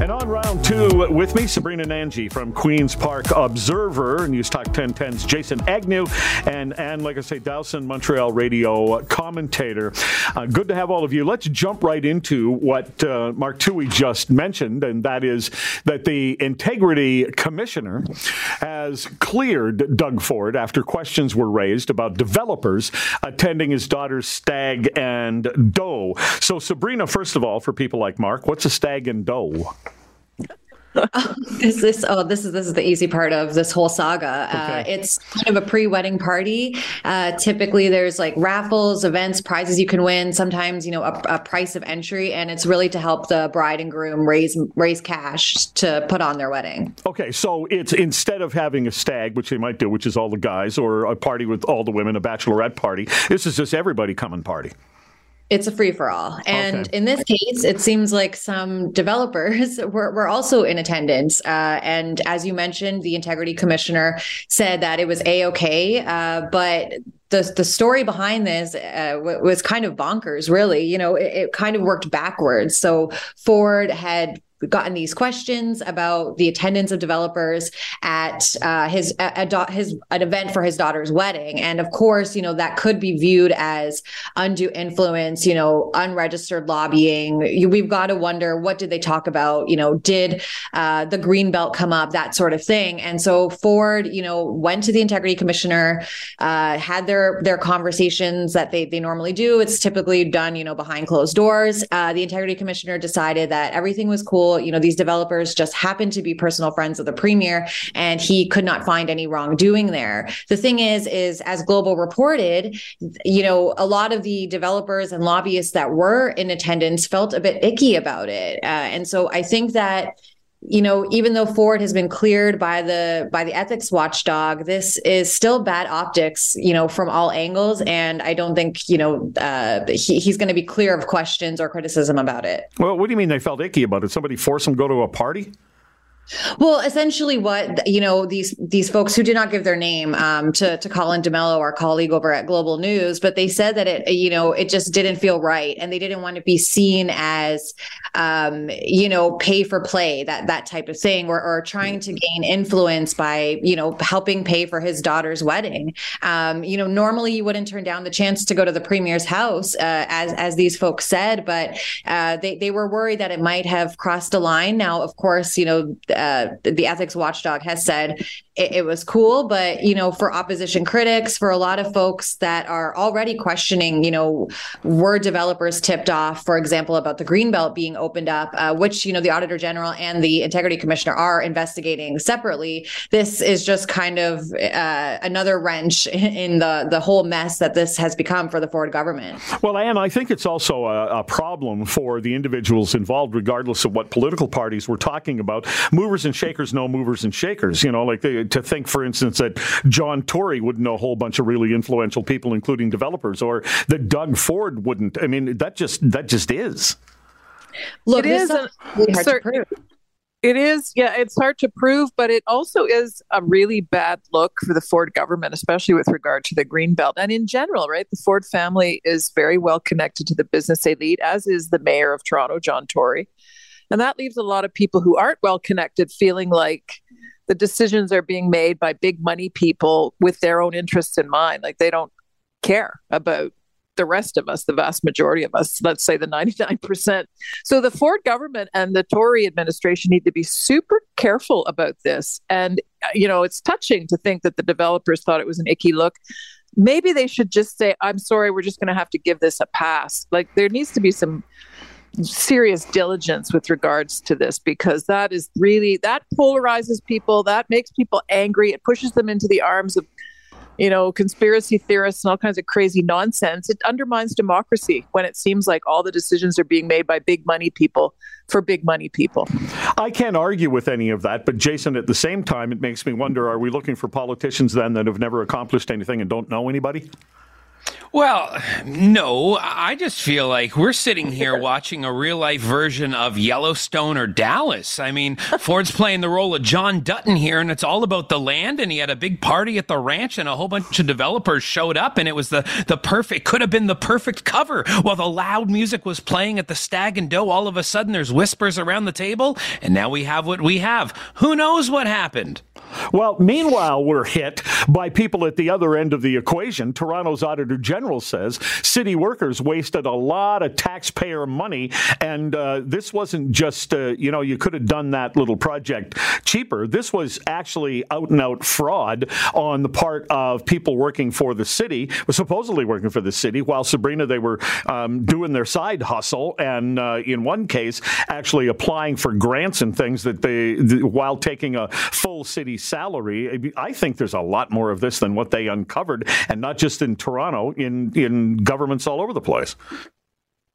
And on round two, with me, Sabrina Nanji from Queen's Park Observer, News Talk 1010's Jason Agnew, and, and Lagacé Dowson Montreal radio commentator. Uh, good to have all of you. Let's jump right into what uh, Mark Towhey just mentioned, and that is that the Integrity Commissioner has cleared Doug Ford after questions were raised about developers attending his daughter's stag and doe. So, Sabrina, first of all, for people like Mark, what's a stag and doe? is this oh this is this is the easy part of this whole saga. Uh, okay. uh, it's kind of a pre-wedding party. Uh, typically there's like raffles events prizes you can win sometimes you know a, a, price of entry and it's really to help the bride and groom raise raise cash to put on their wedding. Okay so it's instead of having a stag which they might do which is all the guys or a party with all the women a bachelorette party this is just everybody coming party it's a free for all. And okay. in this case, it seems like some developers were, were also in attendance. Uh, and as you mentioned, the integrity commissioner said that it was a okay. Uh, but the the story behind this uh, w- was kind of bonkers, really. You know, it, it kind of worked backwards. So Ford had gotten these questions about the attendance of developers at uh, his at, his an event for his daughter's wedding, and of course, you know that could be viewed as undue influence, you know, unregistered lobbying. We've got to wonder what did they talk about? You know, did uh, the green belt come up? That sort of thing. And so Ford, you know, went to the integrity commissioner, uh, had their their conversations that they they normally do. It's typically done, you know, behind closed doors. Uh, the integrity commissioner decided that everything was cool you know, these developers just happened to be personal friends of the premier and he could not find any wrongdoing there. The thing is, is as Global reported, you know, a lot of the developers and lobbyists that were in attendance felt a bit icky about it. Uh, and so I think that you know even though ford has been cleared by the by the ethics watchdog this is still bad optics you know from all angles. And i don't think you know uh, he, he's going to be clear of questions or criticism about it. Well what do you mean they felt icky about it? Somebody forced him to go to a party well, essentially, what you know these these folks who did not give their name um, to to Colin D'Mello, our colleague over at Global News, but they said that it you know it just didn't feel right, and they didn't want to be seen as um, you know pay for play that that type of thing, or, or trying to gain influence by you know helping pay for his daughter's wedding. Um, you know, normally you wouldn't turn down the chance to go to the premier's house, uh, as as these folks said, but uh, they they were worried that it might have crossed a line. Now, of course, you know uh, the ethics watchdog has said it, it, was cool, but you know, for opposition critics, for a lot of folks that are already questioning, you know, were developers tipped off, for example, about the greenbelt being opened up, uh, which you know the auditor general and the integrity commissioner are investigating separately. This is just kind of uh, another wrench in the the whole mess that this has become for the Ford government. Well, and I think it's also a, a problem for the individuals involved, regardless of what political parties we're talking about. Movers and shakers know movers and shakers. You know, like they to think, for instance, that John Tory wouldn't know a whole bunch of really influential people, including developers, or that Doug Ford wouldn't. I mean, that just that just is. Look, it is really hard to prove. It is, yeah, it's hard to prove, but it also is a really bad look for the Ford government, especially with regard to the green belt and in general, right? The Ford family is very well connected to the business elite, as is the mayor of Toronto, John Tory. And that leaves a lot of people who aren't well connected feeling like the decisions are being made by big money people with their own interests in mind. Like they don't care about the rest of us, the vast majority of us, let's say the 99%. So the Ford government and the Tory administration need to be super careful about this. And, uh, you know, it's touching to think that the developers thought it was an icky look. Maybe they should just say, I'm sorry, we're just going to have to give this a pass. Like there needs to be some serious diligence with regards to this because that is really that polarizes people that makes people angry it pushes them into the arms of you know conspiracy theorists and all kinds of crazy nonsense. It undermines democracy when it seems like all the decisions are being made by big money people for big money people. I can't argue with any of that but jason at the same time it makes me wonder are we looking for politicians then that have never accomplished anything and don't know anybody Well, no, I just feel like we're sitting here watching a real life version of Yellowstone or Dallas. I mean, Ford's playing the role of John Dutton here, and it's all about the land. And he had a big party at the ranch, and a whole bunch of developers showed up, and it was the the perfect could have been the perfect cover. While the loud music was playing at the Stag and Doe, all of a sudden there's whispers around the table, and now we have what we have. Who knows what happened? Well, meanwhile, we're hit by people at the other end of the equation. Toronto's Auditor General says city workers wasted a lot of taxpayer money, and uh, this wasn't just, uh, you know, you could have done that little project cheaper. This was actually out and out fraud on the part of people working for the city, supposedly working for the city, while Sabrina, they were um, doing their side hustle, and uh, in one case, actually applying for grants and things that they, while taking a full city salary. I think there's a lot more of this than what they uncovered, and not just in Toronto, in in governments all over the place.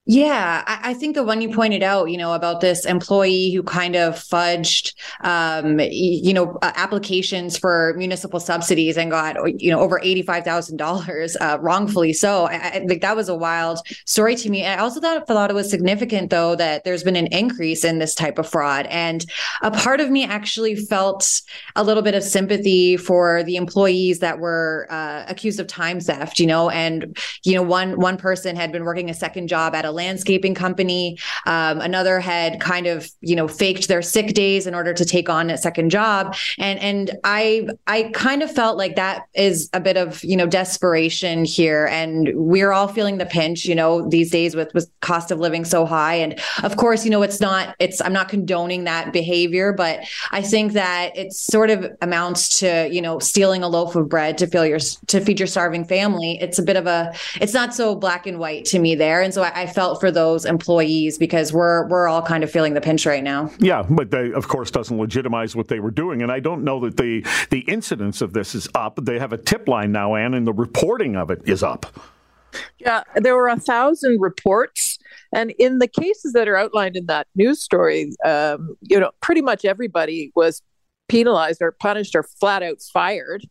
Yeah, I, I, think the one you pointed out, you know, about this employee who kind of fudged, um, you know, applications for municipal subsidies and got, you know, over eighty-five thousand uh, dollars wrongfully. So I, I, think that was a wild story to me. I also thought thought it was significant, though, that there's been an increase in this type of fraud, and a part of me actually felt a little bit of sympathy for the employees that were uh, accused of time theft. You know, and you know, one one person had been working a second job at a landscaping company. Um, another had kind of, you know, faked their sick days in order to take on a second job. And and I I kind of felt like that is a bit of, you know, desperation here. And we're all feeling the pinch, you know, these days with with cost of living so high. And of course, you know, it's not it's I'm not condoning that behavior, but I think that it sort of amounts to, you know, stealing a loaf of bread to feel your to feed your starving family. It's a bit of a it's not so black and white to me there. And so I, I felt felt for those employees because we're we're all kind of feeling the pinch right now. Yeah, but they, of course doesn't legitimize what they were doing, and I don't know that the the incidence of this is up. They have a tip line now, Anne, and the reporting of it is up. Yeah, there were a thousand reports. And in the cases that are outlined in that news story, um, you know, pretty much everybody was penalized or punished or flat out fired.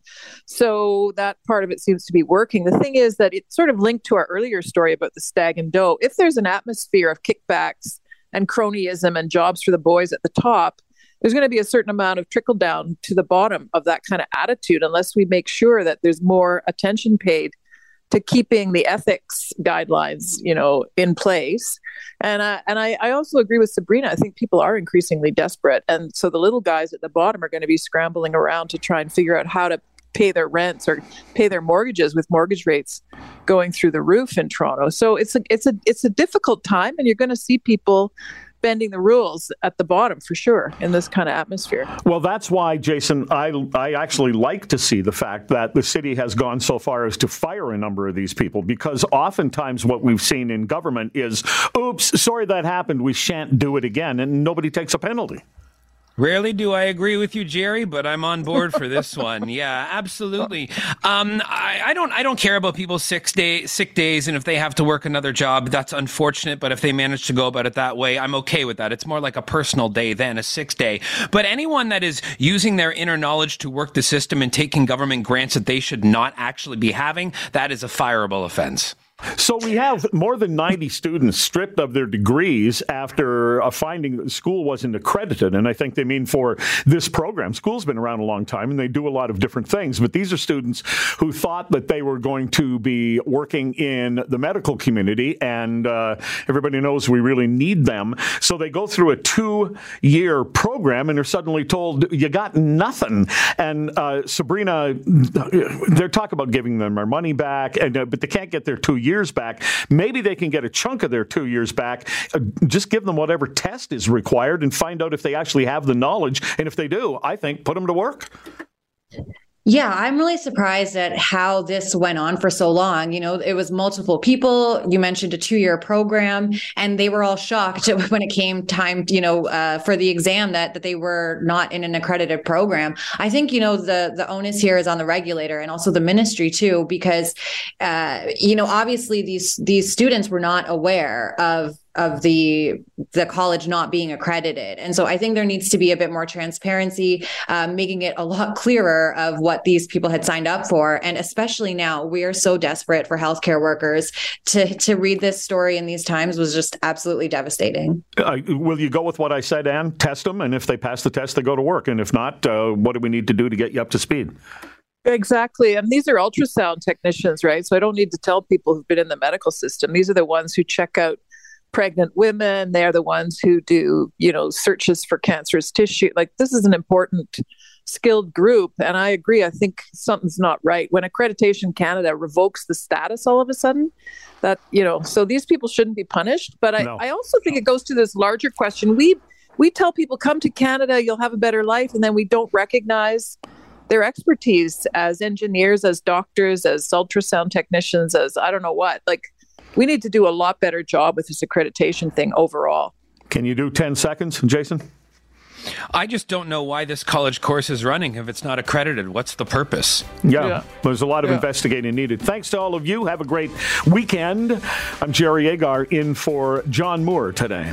So that part of it seems to be working. The thing is that it's sort of linked to our earlier story about the stag and doe. If there's an atmosphere of kickbacks and cronyism and jobs for the boys at the top, there's going to be a certain amount of trickle down to the bottom of that kind of attitude unless we make sure that there's more attention paid to keeping the ethics guidelines, you know, in place. And uh, and I, I also agree with Sabrina. I think people are increasingly desperate, and so the little guys at the bottom are going to be scrambling around to try and figure out how to pay their rents or pay their mortgages with mortgage rates going through the roof in Toronto. So it's a it's a it's a difficult time, and you're going to see people bending the rules at the bottom for sure in this kind of atmosphere. Well, that's why, Jason, I, I actually like to see the fact that the city has gone so far as to fire a number of these people because oftentimes what we've seen in government is, oops, sorry that happened, we shan't do it again, and nobody takes a penalty. Rarely do I agree with you, Jerry, but I'm on board for this one. Yeah, absolutely. Um, I, I, don't. I don't care about people's six day, sick days, and if they have to work another job, that's unfortunate. But if they manage to go about it that way, I'm okay with that. It's more like a personal day than a sick day. But anyone that is using their inner knowledge to work the system and taking government grants that they should not actually be having, that is a fireable offense. So we have more than 90 students stripped of their degrees after a finding that the school wasn't accredited. And I think they mean for this program. School's been around a long time and they do a lot of different things. But these are students who thought that they were going to be working in the medical community. And uh, everybody knows we really need them. So they go through a two year program and are suddenly told, you got nothing. And uh, Sabrina, they're talking about giving them their money back, and, uh, but they can't get their two years back. Maybe they can get a chunk of their two years back. Uh, just give them whatever test is required and find out if they actually have the knowledge. And if they do, I think put them to work. Yeah, I'm really surprised at how this went on for so long. You know, it was multiple people. You mentioned a two year program, and they were all shocked when it came time, you know, uh, for the exam that that they were not in an accredited program. I think you know the the onus here is on the regulator and also the ministry too, because uh, you know obviously these these students were not aware of of the the college not being accredited. And so I think there needs to be a bit more transparency, um, making it a lot clearer of what these people had signed up for. And especially now, we are so desperate for healthcare workers. To to read this story in these times was just absolutely devastating. Uh, will you go with what I said, Anne? Test them, and if they pass the test, they go to work. And if not, uh, what do we need to do to get you up to speed? Exactly. And these are ultrasound technicians, right? So I don't need to tell people who've been in the medical system. These are the ones who check out pregnant women. They are the ones who do, you know, searches for cancerous tissue. Like this is an important skilled group. And I agree. I think something's not right. When Accreditation Canada revokes the status all of a sudden, that, you know, so these people shouldn't be punished. But I, no. I also think it goes to this larger question. We we tell people come to Canada, you'll have a better life, and then we don't recognize their expertise as engineers, as doctors, as ultrasound technicians, as I don't know what. Like, we need to do a lot better job with this accreditation thing overall. Can you do 10 seconds, Jason? I just don't know why this college course is running if it's not accredited. What's the purpose? Yeah, yeah. there's a lot of yeah. investigating needed. Thanks to all of you. Have a great weekend. I'm Jerry Agar in for John Moore today.